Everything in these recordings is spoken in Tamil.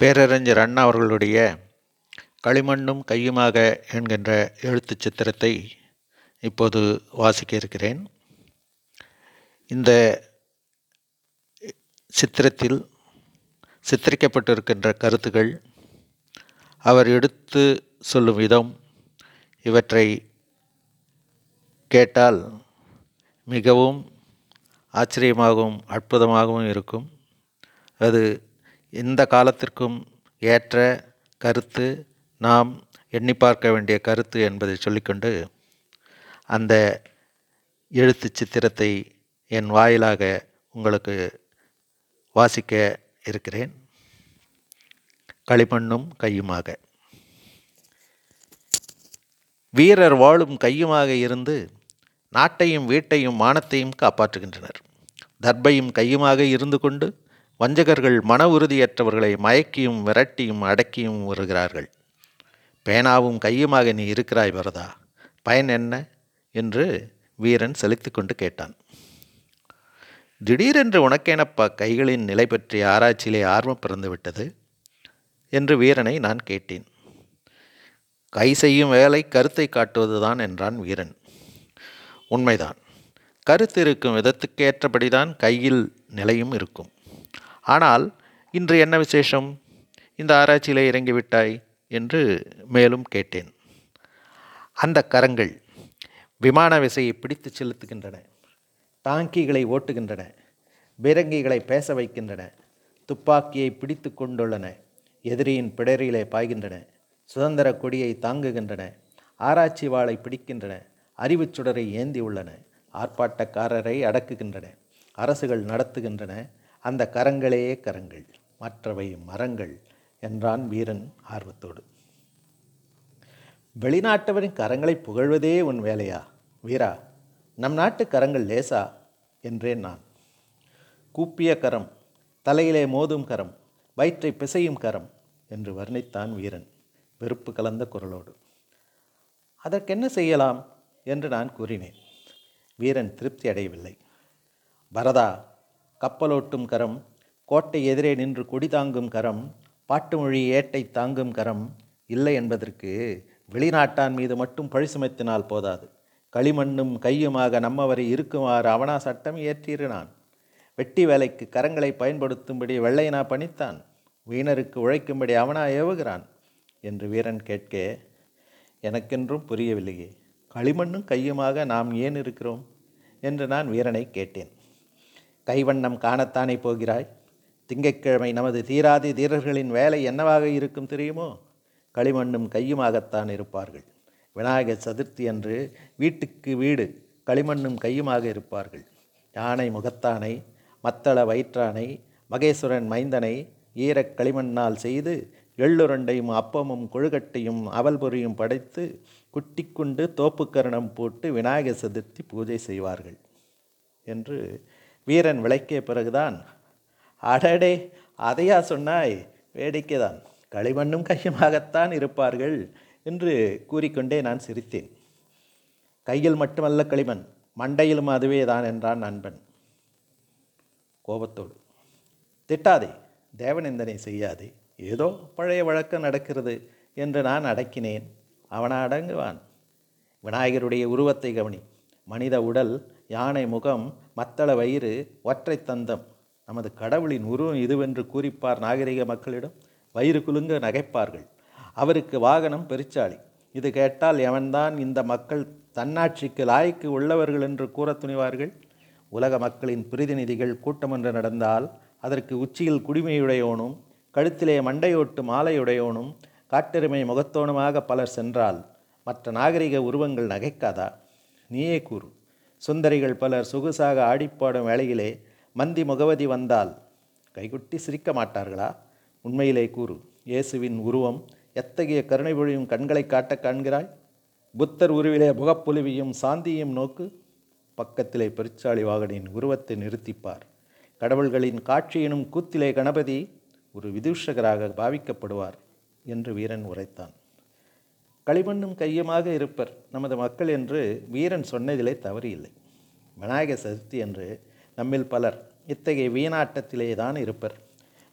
பேரறிஞர் அண்ணா அவர்களுடைய களிமண்ணும் கையுமாக என்கின்ற எழுத்து சித்திரத்தை இப்போது வாசிக்க இருக்கிறேன். இந்த சித்திரத்தில் சித்தரிக்கப்பட்டிருக்கின்ற கருத்துகள் அவர் எடுத்து சொல்லும் விதம் இவற்றை கேட்டால் மிகவும் ஆச்சரியமாகவும் அற்புதமாகவும் இருக்கும். அது எந்த காலத்திற்கும் ஏற்ற கருத்து நாம் எண்ணி பார்க்க வேண்டிய கருத்து என்பதை சொல்லிக்கொண்டு அந்த எழுத்து சித்திரத்தை என் வாயிலாக உங்களுக்கு வாசிக்க இருக்கிறேன். களிமண்ணும் கையுமாக. வீரர் வாழும் கையுமாக இருந்து நாட்டையும் வீட்டையும் மானத்தையும் காப்பாற்றுகின்றனர். தர்பையும் கையுமாக இருந்து கொண்டு வஞ்சகர்கள் மன உறுதியற்றவர்களை மயக்கியும் விரட்டியும் அடக்கியும் வருகிறார்கள். பேனாவும் கையுமாக நீ இருக்கிறாய் பரதா. பயன் என்ன? என்று வீரன் செலுத்தி கொண்டு கேட்டான். திடீரென்று உனக்கேனப்பா கைகளின் நிலை பற்றிய ஆராய்ச்சியிலே ஆர்வம் பிறந்துவிட்டது? என்று வீரனை நான் கேட்டேன். கை செய்யும் வேலை கருத்தை காட்டுவதுதான் என்றான் வீரன். உண்மைதான். கருத்து இருக்கும் விதத்துக்கு ஏற்றபடிதான் கையில் நிலையும் இருக்கும். ஆனால் இன்று என்ன விசேஷம்? இந்த ஆராய்ச்சியிலே இறங்கிவிட்டாய் என்று மேலும் கேட்டேன். அந்த கரங்கள் விமான விசையை பிடித்து செலுத்துகின்றன. டாங்கிகளை ஓட்டுகின்றன. பீரங்கிகளை பேச வைக்கின்றன. துப்பாக்கியை பிடித்து கொண்டுள்ளன. எதிரியின் பிடரிலே பாய்கின்றன. சுதந்திர கொடியை தாங்குகின்றன. ஆராய்ச்சி வாளை பிடிக்கின்றன. அறிவுச் சுடரை ஏந்தி உள்ளன. ஆர்ப்பாட்டக்காரரை அடக்குகின்றன. அரசுகள் நடத்துகின்றன. அந்த கரங்களே கரங்கள் மற்றவை மரங்கள் என்றான் வீரன் ஆர்வத்தோடு. வெளிநாட்டவரின் கரங்களை புகழ்வதே உன் வேலையா? வீரா நம் நாட்டு கரங்கள் லேசா? என்றேன் நான். கூப்பிய கரம் தலையிலே மோதும் கரம் வயிற்றை பிசையும் கரம் என்று வர்ணித்தான் வீரன் வெறுப்பு கலந்த குரலோடு. அதற்கென்ன செய்யலாம்? என்று நான் கூறினேன். வீரன் திருப்தி அடையவில்லை. பரதா கப்பலோட்டும் கரம் கோட்டை எதிரே நின்று கொடி தாங்கும் கரம் பாட்டுமொழி ஏட்டை தாங்கும் கரம் இல்லை என்பதற்கு வெளிநாட்டான் மீது மட்டும் பழி சுமத்தினால் போதாது. களிமண்ணும் கையுமாக நம்மவரை இருக்குமாறு அவனா சட்டம் இயற்றினான் வெட்டி வேலைக்கு கரங்களை பயன்படுத்தும்படி வெள்ளையனா பணித்தான். வீணருக்கு உழைக்கும்படி அவனா ஏவுகிறான் என்று வீரன் கேட்க எனக்கென்றும் புரியவில்லையே களிமண்ணும் கையுமாக நாம் ஏன் இருக்கிறோம்? என்று நான் வீரனை கேட்டேன். கைவண்ணம் காணத்தானே போகிறாய்? திங்கட்கிழமை நமது தீராதி தீரர்களின் வேலை என்னவாக இருக்கும் தெரியுமோ? களிமண்ணும் கையுமாகத்தான் இருப்பார்கள். விநாயகர் சதுர்த்தி அன்று வீட்டுக்கு வீடு களிமண்ணும் கையுமாக இருப்பார்கள். யானை முகத்தானை மத்தள வயிற்றானை மகேஸ்வரன் மைந்தனை ஈரக் களிமண்ணால் செய்து எள்ளுரண்டையும் அப்பமும் கொழுகட்டையும் அவல் பொரியும் படைத்து குட்டி கொண்டு தோப்புக்கரணம் போட்டு விநாயகர் சதுர்த்தி பூஜை செய்வார்கள் என்று வீரன் விளக்கிய பிறகுதான். அடடே அதையா சொன்னாய்? வேடிக்கைதான். களிமண்ணும் கையுமாகத்தான் இருப்பார்கள் என்று கூறிக்கொண்டே நான் சிரித்தேன். கையில் மட்டுமல்ல களிமண் மண்டையிலும் அதுவே தான் என்றான் நண்பன். கோபத்தோடு திட்டாதே தேவநிந்தனை செய்யாதே. ஏதோ பழைய வழக்கம் நடக்கிறது என்று நான் அடக்கினேன். அவனா அடங்குவான் விநாயகருடைய உருவத்தை கவனி. மனித உடல் யானை முகம் மத்தள வயிறு ஒற்றை தந்தம். நமது கடவுளின் உருவம் இதுவென்று கூறிப்பார் நாகரிக மக்களிடம். வயிறு குலுங்க நகைப்பார்கள். அவருக்கு வாகனம் பெருச்சாளி. இது கேட்டால் எவன்தான் இந்த மக்கள் தன்னாட்சிக்கு லாய்க்கு உள்ளவர்கள் என்று கூற துணிவார்கள்? உலக மக்களின் பிரதிநிதிகள் கூட்டமொன்று நடந்தால் அதற்கு உச்சியில் குடிமையுடையோனும் கழுத்திலே மண்டையோட்டு மாலையுடையோனும் காட்டெருமை முகத்தோனுமாக பலர் சென்றால் மற்ற நாகரிக உருவங்கள் நகைக்காதா? நீயே கூறு. சுந்தரிகள் பலர் சொகுசாக ஆடிப்பாடும் வேளையிலே மந்தி முகவதி வந்தால் கைகுட்டி சிரிக்க மாட்டார்களா? உண்மையிலே கூறு இயேசுவின் உருவம் எத்தகைய கருணை பொழியும் கண்களை காட்ட காண்கிறாய்? புத்தர் உருவிலே புகப்பொலிவியும் சாந்தியும் நோக்கு பக்கத்திலே பெருச்சாளி வாகனின் உருவத்தை நிறுத்திப்பார். கடவுள்களின் காட்சியினும் கூத்திலே கணபதி ஒரு விதூஷகராக பாவிக்கப்படுவார் என்று வீரன் உரைத்தான். களிமண்ணும் கையுமாக இருப்பர் நமது மக்கள் என்று வீரன் சொன்னதிலே தவறு இல்லை விநாயகர் சதுர்த்தி என்று நம்மில் பலர் இத்தகைய வீணாட்டத்திலே தான் இருப்பர்.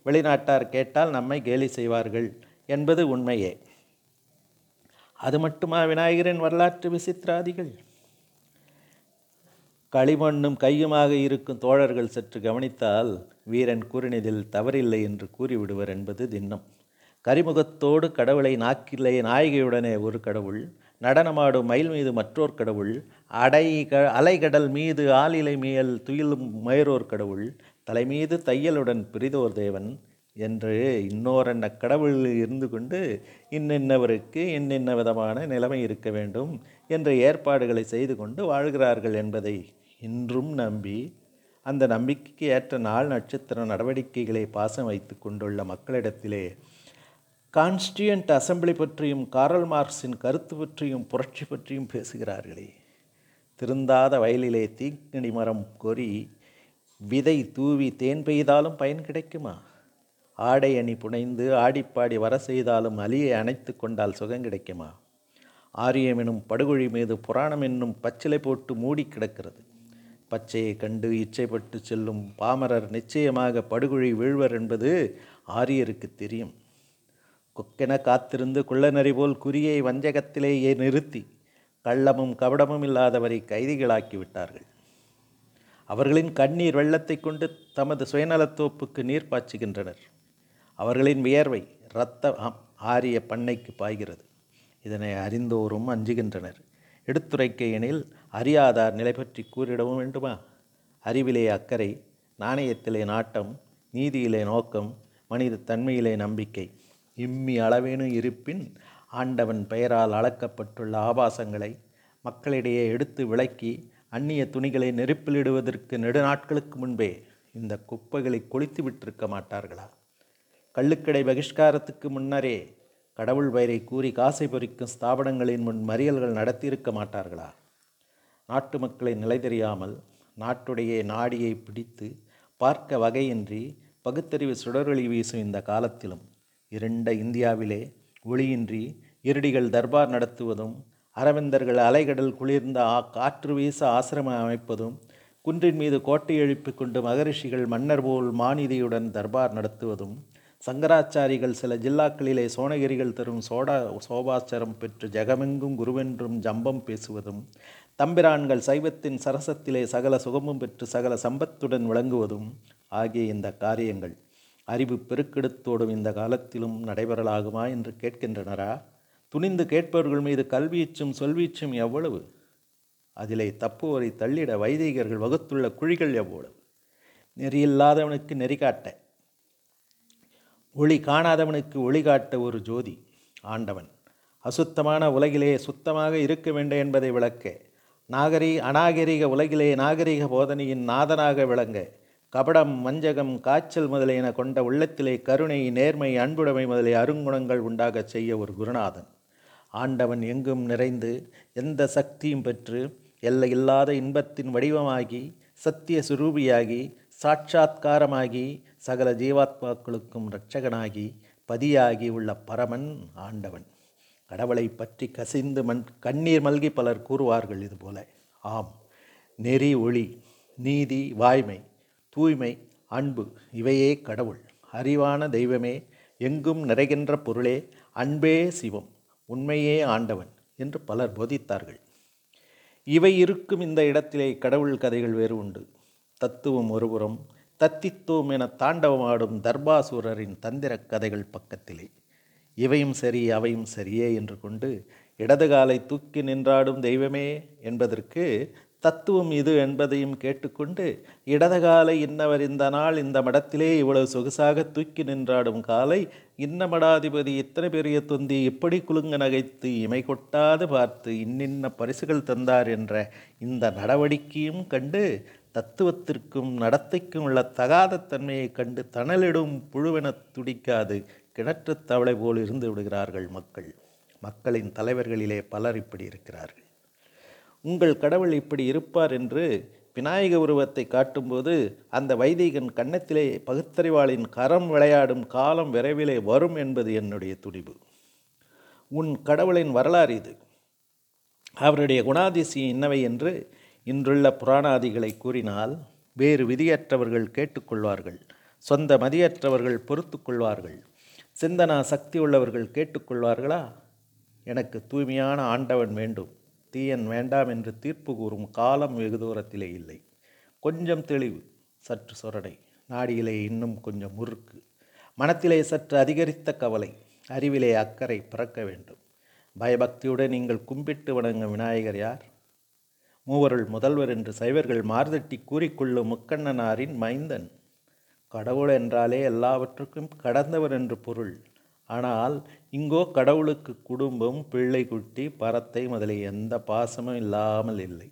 வெளிநாட்டார் கேட்டால் நம்மை கேலி செய்வார்கள் என்பது உண்மையே. அது மட்டுமா விநாயகரின் வரலாற்று விசித்திராதிகள்? களிமண்ணும் கையுமாக இருக்கும் தோழர்கள் சற்று கவனித்தால் வீரன் கூறினதில் தவறில்லை என்று கூறிவிடுவர் என்பது திண்ணம். கரிமுகத்தோடு கடவுளை நாக்கிலே நாயகியுடனே ஒரு கடவுள் நடனமாடும் மயில் மீது மற்றோர் கடவுள் அடை க அலைகடல் மீது ஆளிலை மியல் துயிலும் மயரோர் கடவுள் தலைமீது தையலுடன் பிரிதோர் தேவன் என்று இன்னோரன்ன கடவுள் இருந்து கொண்டு இன்னின்னவருக்கு இன்னின்ன விதமான நிலைமை இருக்க வேண்டும் என்ற ஏற்பாடுகளை செய்து கொண்டு வாழ்கிறார்கள் என்பதை இன்றும் நம்பி அந்த நம்பிக்கைக்கு ஏற்ற நாள் நட்சத்திர நடவடிக்கைகளை பாசம் வைத்து கொண்டுள்ள மக்களிடத்திலே கான்ஸ்டியூண்ட் அசம்பிளி பற்றியும் காரல் மார்க்ஸின் கருத்து பற்றியும் புரட்சி பற்றியும் பேசுகிறார்களே. திருந்தாத வயலிலே தீக்கணி மரம் கொறி விதை தூவி தேன் பெய்தாலும் பயன் கிடைக்குமா? ஆடை அணி புனைந்து ஆடிப்பாடி வர செய்தாலும் அலியை அணைத்து கொண்டால் சுகம் கிடைக்குமா? ஆரியம் எனும் படுகொழி மீது புராணம் என்னும் பச்சிலை போட்டு மூடி கிடக்கிறது. பச்சையை கண்டு இச்சைப்பட்டு செல்லும் பாமரர் நிச்சயமாக படுகொழி வீழ்வர் என்பது ஆரியருக்கு தெரியும். கொக்கென காத்திருந்து குள்ளநரி போல் குறியை வஞ்சகத்திலேயே நிறுத்தி கள்ளமும் கபடமும் இல்லாதவரை கைதிகளாக்கி விட்டார்கள் அவர்களின் கண்ணீர் வெள்ளத்தை கொண்டு தமது சுயநலத்தோப்புக்கு நீர் பாய்ச்சுகின்றனர். அவர்களின் வியர்வை இரத்த ஆம், ஆரிய பண்ணைக்கு பாய்கிறது. இதனை அறிந்தோரும் அஞ்சுகின்றனர். எடுத்துரைக்க எனில் அறியாதார் நிலை பற்றி கூறிடவும் வேண்டுமா? அறிவிலே அக்கறை நாணயத்திலே நாட்டம் நீதியிலே நோக்கம் மனித தன்மையிலே நம்பிக்கை. இம்மி அளவேனும் இருப்பின் ஆண்டவன் பெயரால் அளக்கப்பட்டுள்ள ஆபாசங்களை மக்களிடையே எடுத்து விளக்கி அந்நிய துணிகளை நெருப்பிலிடுவதற்கு நெடுநாட்களுக்கு முன்பே இந்த குப்பைகளை கொளித்து விட்டிருக்க மாட்டார்களா? கள்ளுக்கடை பகிஷ்காரத்துக்கு முன்னரே கடவுள் பெயரை கூறி காசை பொறிக்கும் ஸ்தாபனங்களின் முன் மறியல்கள் நடத்தியிருக்க மாட்டார்களா? நாட்டு மக்களை நிலை தெரியாமல் நாட்டுடைய நாடியை பிடித்து பார்க்க வகையின்றி பகுத்தறிவு சுடரொளி வீசும் இந்த காலத்திலும் இரண்ட இந்தியாவிலே ஒளியின்றி இருடிகள் தர்பார் நடத்துவதும் அரவிந்தர்கள் அலைகடல் குளிர்ந்த ஆ காற்று வீச ஆசிரமம் அமைப்பதும் குன்றின் மீது கோட்டை எழுப்பிக் கொண்டு மகரிஷிகள் மன்னர் போல் மாநிதியுடன் தர்பார் நடத்துவதும் சங்கராச்சாரிகள் சில ஜில்லாக்களிலே சோனகிரிகள் தரும் சோடா சோபாச்சரம் பெற்று ஜெகமெங்கும் குருவென்றும் ஜம்பம் பேசுவதும் தம்பிரான்கள் சைவத்தின் சரசத்திலே சகல சுகமும் பெற்று சகல சம்பத்துடன் விளங்குவதும் ஆகிய இந்த காரியங்கள். அறிவு பெருக்கெடுத்தோடும் இந்த காலத்திலும் நடைபெறலாகுமா என்று கேட்கின்றனரா? துணிந்து கேட்பவர்கள் மீது கல்வீச்சும் சொல்வீச்சும் எவ்வளவு? அதிலே தப்புவரை தள்ளிட வைதிகர்கள் வகுத்துள்ள குழிகள் எவ்வளவு? நெறியில்லாதவனுக்கு நெறி காட்ட. ஒளி காணாதவனுக்கு ஒளி காட்ட ஒரு ஜோதி ஆண்டவன். அசுத்தமான உலகிலே சுத்தமாக இருக்க வேண்டும் என்பதை விளக்க. நாகரி அநாகரிக உலகிலே நாகரிக போதனையின் நாதனாக விளங்க கபடம் வஞ்சகம் காய்ச்சல் முதலியன கொண்ட உள்ளத்திலே கருணை நேர்மை அன்புடைமை முதலிய அருங்குணங்கள் உண்டாகச் செய்ய ஒரு குருநாதன். ஆண்டவன் எங்கும் நிறைந்து எந்த சக்தியும் பெற்று எல்லையில்லாத இன்பத்தின் வடிவமாகி சத்திய சுரூபியாகி சாட்சாத்காரமாகி சகல ஜீவாத்மாக்களுக்கும் இரட்சகனாகி பதியாகி உள்ள பரமன் ஆண்டவன். கடவுளை பற்றி கசிந்து மண் கண்ணீர் மல்கி பலர் கூறுவார்கள் இதுபோல. ஆம் நெறி ஒளி நீதி வாய்மை தூய்மை அன்பு இவையே கடவுள். அறிவான தெய்வமே எங்கும் நிறைகின்ற பொருளே அன்பே சிவம் உண்மையே ஆண்டவன் என்று பலர் போதித்தார்கள். இவை இருக்கும் இந்த இடத்திலே கடவுள் கதைகள் வேறு உண்டு. தத்துவம் ஒருபுறம் தத்தித்துவம் என தாண்டவமாடும் தர்பாசூரரின் தந்திரக் கதைகள் பக்கத்திலே. இவையும் சரி அவையும் சரியே என்று கொண்டு இடது காலை தூக்கி நின்றாடும் தெய்வமே என்பதற்கு தத்துவம் இது என்பதையும் கேட்டுக்கொண்டு இடதகாலை இன்னவர் இந்த நாள் இந்த மடத்திலே இவ்வளவு சொகுசாக தூக்கி நின்றாடும் காலை இன்ன மடாதிபதி இத்தனை பெரிய தொந்தி இப்படி குலுங்க நகைத்து இமை கொட்டாது பார்த்து இன்னின்ன பரிசுகள் தந்தார் என்ற இந்த நடவடிக்கையும் கண்டு தத்துவத்திற்கும் நடத்தைக்கும் உள்ள தகாத தன்மையை கண்டு தணலிடும் புழுவென துடிக்காது கிணற்றுத் தவளை போல் இருந்து விடுகிறார்கள் மக்கள். மக்களின் தலைவர்களிலே பலர் இப்படி இருக்கிறார்கள். உங்கள் கடவுள் இப்படி இருப்பார் என்று விநாயக உருவத்தை காட்டும்போது அந்த வைதிகன் கன்னத்திலே பகுத்தறிவாளின் கரம் விளையாடும் காலம் விரைவிலே வரும் என்பது என்னுடைய துடிவு உன் கடவுளின் வரலாறு இது. அவருடைய குணாதிசயம் என்னவை என்று இன்றுள்ள புராணாதிகளை கூறினால் வேறு விதியற்றவர்கள் கேட்டுக்கொள்வார்கள் சொந்த மதியற்றவர்கள் பொறுத்து கொள்வார்கள் சிந்தனா சக்தி உள்ளவர்கள் கேட்டுக்கொள்வார்களா? எனக்கு தூய்மையான ஆண்டவன் வேண்டும். தீயன் வேண்டாம் என்று தீர்ப்பு கூறும் காலம் வெகு தூரத்திலே இல்லை. கொஞ்சம் தெளிவு சற்று சொரடை. நாடியிலே இன்னும் கொஞ்சம் முறுக்கு. மனத்திலே சற்று அதிகரித்த கவலை அறிவிலே அக்கறை பிறக்க வேண்டும். பயபக்தியுடன் நீங்கள் கும்பிட்டு வணங்கும் விநாயகர் யார்? மூவருள் முதல்வர் என்று சைவர்கள் மார்தட்டி கூறிக்கொள்ளும் முக்கண்ணனாரின் மைந்தன். கடவுள் என்றாலே எல்லாவற்றுக்கும் கடந்தவர் என்று பொருள். ஆனால் இங்கோ கடவுளுக்கு குடும்பம் பிள்ளை குட்டி பரத்தை முதலிய எந்த பாசமும் இல்லாமல் இல்லை.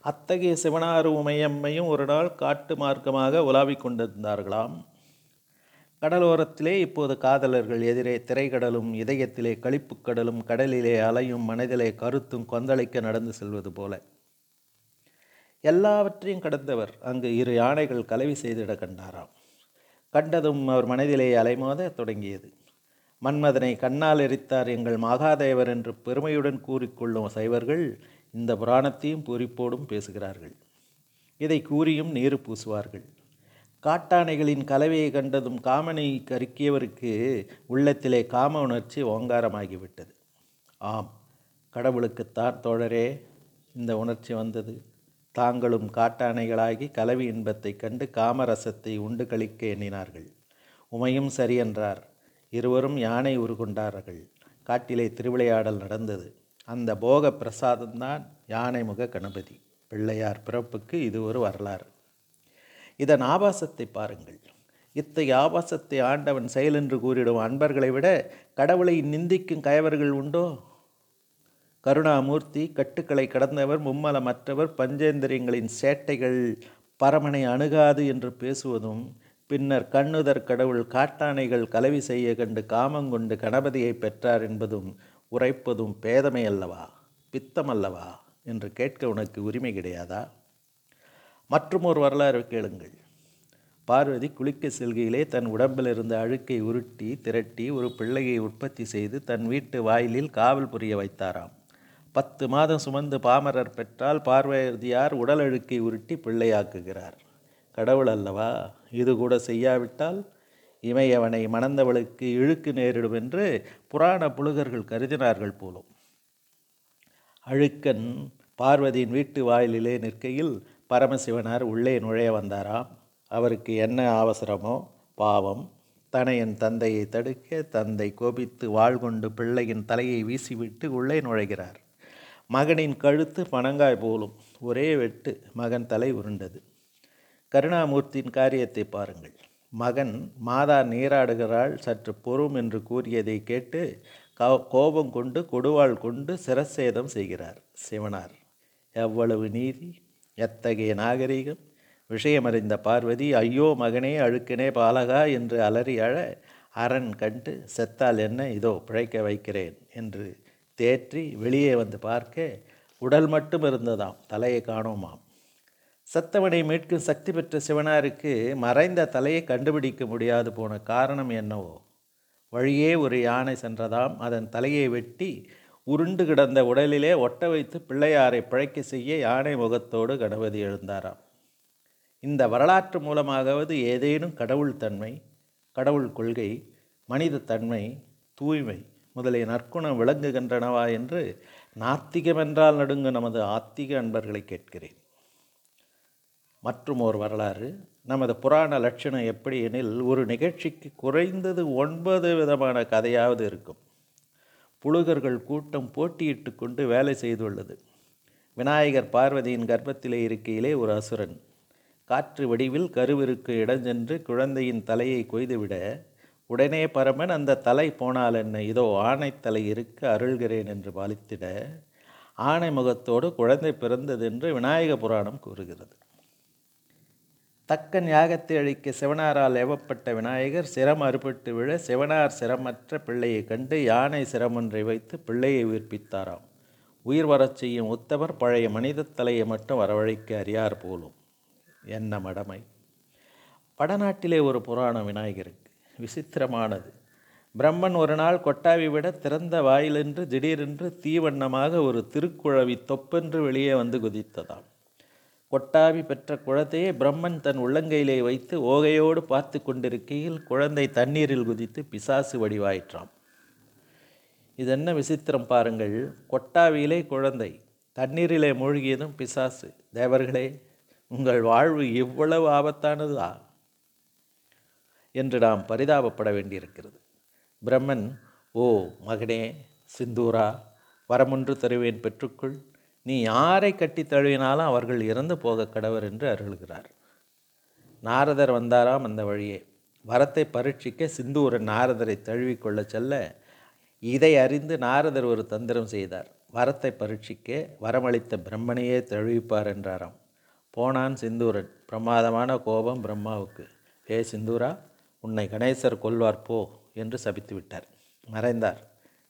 அத்தகைய சிவனாறு உமையம்மையும் ஒரு நாள் காட்டு மார்க்கமாக உலாவிக் கொண்டிருந்தார்களாம். கடலோரத்திலே இப்போது காதலர்கள் எதிரே திரைக்கடலும் இதயத்திலே களிப்புக் கடலும் கடலிலே அலையும் மனதிலே கருத்தும் கொந்தளிக்க நடந்து செல்வது போல. எல்லாவற்றையும் கடந்தவர் அங்கு இரு யானைகள் கலவி செய்திட கண்டாராம். கண்டதும் அவர் மனதிலே அலைமோத தொடங்கியது. மன்மதனை கண்ணால் எரித்தார் எங்கள் மகாதேவர் என்று பெருமையுடன் கூறிக்கொள்ளும் சைவர்கள் இந்த புராணத்தையும் பூரிப்போடும் பேசுகிறார்கள். இதை கூறியும் நீர் பூசுவார்கள். காட்டானைகளின் கலவையை கண்டதும் காமனை கருக்கியவருக்கு உள்ளத்திலே காம உணர்ச்சி ஓங்காரமாகிவிட்டது. ஆம் கடவுளுக்குத்தான் தோழரே இந்த உணர்ச்சி வந்தது. தாங்களும் காட்டானைகளாகி கலவி இன்பத்தை கண்டு காமரசத்தை உண்டு கழிக்க எண்ணினார்கள். உமையும் சரியென்றார். இருவரும் யானை உருகொண்டார்கள். காட்டிலே திருவிளையாடல் நடந்தது. அந்த போக பிரசாதம்தான் யானை முக கணபதி. பிள்ளையார் பிறப்புக்கு இது ஒரு வரலாறு. இதன் ஆபாசத்தை பாருங்கள். இத்தகைய ஆபாசத்தை ஆண்டவன் செயல் என்று கூறிடும் அன்பர்களை விட கடவுளை நிந்திக்கும் கயவர்கள் உண்டோ? கருணாமூர்த்தி கட்டுக்களை கடந்தவர் மும்மலமற்றவர் பஞ்சேந்திரியங்களின் சேட்டைகள் பரமனை அணுகாது என்று பேசுவதும் பின்னர் கண்ணுதர் கடவுள் காட்டானைகள் கலவி செய்ய கண்டு காமங்கொண்டு கணபதியை பெற்றார் என்பதும் உரைப்பதும் பேதமை அல்லவா? பித்தம் அல்லவா? என்று கேட்க உனக்கு உரிமை கிடையாதா? மற்றும் ஒரு வரலாறு கேளுங்கள். பார்வதி குளிக்க செல்கையிலே தன் உடம்பில் இருந்த அழுக்கை உருட்டி திரட்டி ஒரு பிள்ளையை உற்பத்தி செய்து தன் வீட்டு வாயிலில் காவல் புரிய வைத்தாராம். பத்து மாதம் சுமந்து பாமரர் பெற்றால் பார்வதியார் உடல் அழுக்கை உருட்டி பிள்ளையாக்குகிறார். கடவுள் அல்லவா? இது கூட செய்யாவிட்டால் இமையவனை மணந்தவளுக்கு இழுக்கு நேரிடும் என்று புராண புழுகர்கள் கருதினார்கள் போலும். அழுக்கன் பார்வதியின் வீட்டு வாயிலிலே நிற்கையில் பரமசிவனார் உள்ளே நுழைய வந்தாராம். அவருக்கு என்ன அவசரமோ பாவம். தனையன் தந்தையை தடுக்க தந்தை கோபித்து வாழ் கொண்டு பிள்ளையின் தலையை வீசிவிட்டு உள்ளே நுழைகிறார். மகனின் கழுத்து பனங்காய் போலும் ஒரே வெட்டு மகன் தலை உருண்டது. கருணாமூர்த்தியின் காரியத்தை பாருங்கள். மகன் மாதா நீராடுகிறாள் சற்று பொறும் என்று கூறியதை கேட்டு கோ- கோபம் கொண்டு கொடுவாள் கொண்டு சிரசேதம் செய்கிறார். சிவனார் எவ்வளவு நீதி எத்தகைய நாகரிகம்? விஷயமறிந்த பார்வதி ஐயோ மகனே அழுக்கனே பாலகா என்று அலறி அழ அரண் கண்டு செத்தால் என்ன? இதோ பிழைக்க வைக்கிறேன் என்று தேற்றி வெளியே வந்து பார்க்க உடல் மட்டும் இருந்ததாம் தலையை காணோமாம். சத்தவனை மீட்கும் சக்தி பெற்ற சிவனாருக்கு மறைந்த தலையை கண்டுபிடிக்க முடியாது போன காரணம் என்னவோ? வழியே ஒரு யானை சென்றதாம். அதன் தலையை வெட்டி உருண்டு கிடந்த உடலிலே ஒட்ட வைத்து பிள்ளையாரை பிழைக்க செய்ய யானை முகத்தோடு கணபதி எழுந்தாராம். இந்த வரலாற்று மூலமாகவது ஏதேனும் கடவுள் தன்மை கடவுள் கொள்கை மனித தன்மை தூய்மை முதலிய நற்குணம் விளங்குகின்றனவா என்று நாத்திகமென்றால் நடுங்கு நமது ஆத்திக அன்பர்களை கேட்கிறேன். மற்றும் ஒரு வரலாறு. நமது புராண லட்சணம் எப்படி எனில் ஒரு நிகழ்ச்சிக்கு குறைந்தது ஒன்பது விதமான கதையாவது இருக்கும். புழுகர்கள் கூட்டம் போட்டியிட்டு கொண்டு வேலை செய்துள்ளது. விநாயகர் பார்வதியின் கர்ப்பத்திலே இருக்கையிலே ஒரு அசுரன். காற்று வடிவில் கருவிற்கு இடஞ்சென்று குழந்தையின் தலையை கொய்துவிட உடனே பரமன் அந்த தலை போனால் என்ன? இதோ ஆணைத்தலை இருக்க அருள்கிறேன் என்று பாலித்திட ஆணை முகத்தோடு குழந்தை பிறந்தது என்று விநாயக புராணம் கூறுகிறது. தக்கன் யாகத்தை அழிக்க சிவனாரால் ஏவப்பட்ட விநாயகர் சிரம் அறுபட்டு விழ சிவனார் சிரமற்ற பிள்ளையை கண்டு யானை சிரமொன்றை வைத்து பிள்ளையை உயிர்ப்பித்தாராம். உயிர் வரச் செய்யும் உத்தவர் பழைய மனித தலையை மட்டும் வரவழைக்க அறியார் போலும். என்ன மடமை. வடநாட்டிலே ஒரு புராணம் விநாயகருக்கு. விசித்திரமானது. பிரம்மன் ஒரு நாள் கொட்டாவி விட திறந்த வாயிலென்று திடீரென்று தீவண்ணமாக ஒரு திருக்குழவி தொப்பென்று வெளியே வந்து குதித்ததாம். கொட்டாவி பெற்ற குழந்தையை பிரம்மன் தன் உள்ளங்கையிலே வைத்து ஓகையோடு பார்த்து கொண்டிருக்கையில் குழந்தை தண்ணீரில் குதித்து பிசாசு வடிவாயிற்றாம். இது என்ன விசித்திரம் பாருங்கள். கொட்டாவியிலே குழந்தை தண்ணீரிலே மூழ்கியதும் பிசாசு. தேவர்களே உங்கள் வாழ்வு இவ்வளவு ஆபத்தானதா? என்று நாம் பரிதாபப்பட வேண்டியிருக்கிறது. பிரம்மன் ஓ மகனே சிந்தூரா வரமொன்று தருவேன் பெற்றுக்கொள். நீ யாரை கட்டி தழுவினாலும் அவர்கள் இறந்து போக கடவர் என்று அருள்கிறார். நாரதர் வந்தாராம் அந்த வழியே. வரத்தை பரீட்சிக்க சிந்தூரன் நாரதரை தழுவிக்கொள்ள செல்ல இதை அறிந்து நாரதர் ஒரு தந்திரம் செய்தார். வரத்தை பரீட்சிக்க வரமளித்த பிரம்மனையே தழுவிப்பார் என்றாராம். போனான் சிந்தூரன். பிரமாதமான கோபம் பிரம்மாவுக்கு. ஏ சிந்தூரா உன்னை கணேசர் கொல்வார் போ என்று சபித்து விட்டார் மறைந்தார்.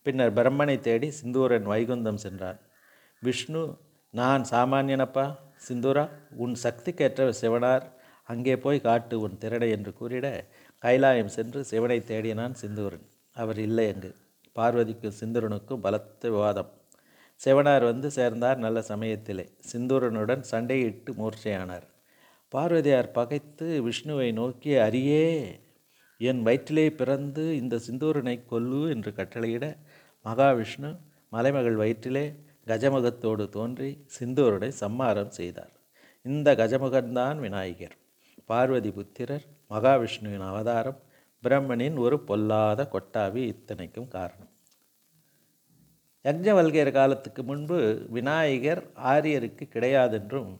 பின்னர் பிரம்மனை தேடி சிந்தூரன் வைகுந்தம் சென்றான். விஷ்ணு நான் சாமானியனப்பா சிந்தூரா உன் சக்திக்கேற்ற சிவனார் அங்கே போய் காட்டு உன் திறனை என்று கூறிட கைலாயம் சென்று சிவனை தேடினான் சிந்தூரன். அவர் இல்லை அங்கு. பார்வதிக்கும் சிந்தூரனுக்கும் பலத்த விவாதம். சிவனார் வந்து சேர்ந்தார் நல்ல சமயத்திலே. சிந்தூரனுடன் சண்டையிட்டு மூர்ச்சையானார். பார்வதியார் பகைத்து விஷ்ணுவை நோக்கி அரியே என் வயிற்றிலே பிறந்து இந்த சிந்தூரனை கொல்லு என்று கட்டளையிட மகாவிஷ்ணு மலைமகள் வயிற்றிலே கஜமுகத்தோடு தோன்றி சிந்தூருடை சம்மாரம் செய்தார். இந்த கஜமுகன்தான் விநாயகர். பார்வதி புத்திரர் மகாவிஷ்ணுவின் அவதாரம் பிரம்மனின் ஒரு பொல்லாத கொட்டாவி இத்தனைக்கும் காரணம். யஜ்ஞவல்கையர் காலத்துக்கு முன்பு விநாயகர் ஆரியருக்கு கிடையாதென்றும்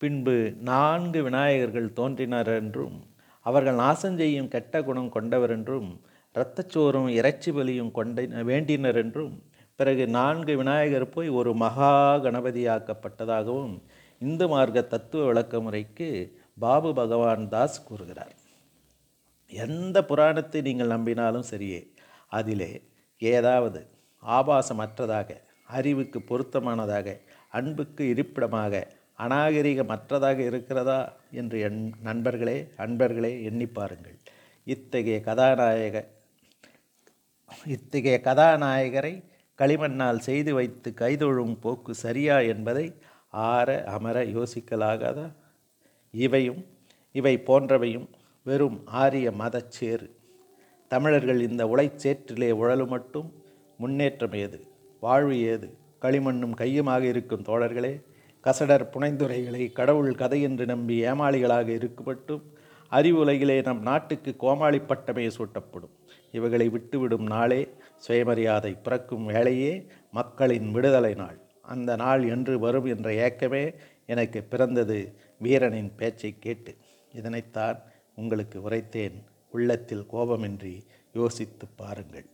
பின்பு நான்கு விநாயகர்கள் தோன்றினர் என்றும் அவர்கள் நாசம் செய்யும் கெட்ட குணம் கொண்டவர் என்றும் இரத்தச்சோறும் இறைச்சி பலியும் கொண்ட வேண்டினர் என்றும் பிறகு நான்கு விநாயகர் போய் ஒரு மகா கணபதியாக்கப்பட்டதாகவும் இந்து மார்க்க தத்துவ விளக்க முறைக்கு பாபு பகவான் தாஸ் கூறுகிறார். எந்த புராணத்தை நீங்கள் நம்பினாலும் சரியே அதிலே ஏதாவது ஆபாசமற்றதாக அறிவுக்கு பொருத்தமானதாக அன்புக்கு இருப்பிடமாக அநாகரிகமற்றதாக இருக்கிறதா என்று என் நண்பர்களே அன்பர்களே எண்ணி பாருங்கள். இத்தகைய கதாநாயக இத்தகைய கதாநாயகரை களிமண்ணால் செய்து வைத்து கைதொழும் போக்கு சரியா என்பதை ஆற அமர யோசிக்கலாகாதா? இவையும் இவை போன்றவையும் வெறும் ஆரிய மதச்சேறு. தமிழர்கள் இந்த உழைச்சேற்றிலே உழலு மட்டும் முன்னேற்றம் ஏது? வாழ்வு ஏது? களிமண்ணும் கையுமாக இருக்கும் தோழர்களே கசடர் புனைந்துரைகளை கடவுள் கதை என்று நம்பி ஏமாளிகளாக இருக்கப்பட்டும் அறிவுலகிலே நம் நாட்டுக்கு கோமாளி பட்டமே சூட்டப்படும். இவைகளை விட்டுவிடும் நாளே சுயமரியாதை பிறக்கும் வேளையே மக்களின் விடுதலை நாள். அந்த நாள் என்று வரும் என்ற ஏக்கமே எனக்கு பிறந்தது வீரனின் பேச்சை கேட்டு. இதனைத்தான் உங்களுக்கு உரைத்தேன். உள்ளத்தில் கோபமின்றி யோசித்து பாருங்கள்.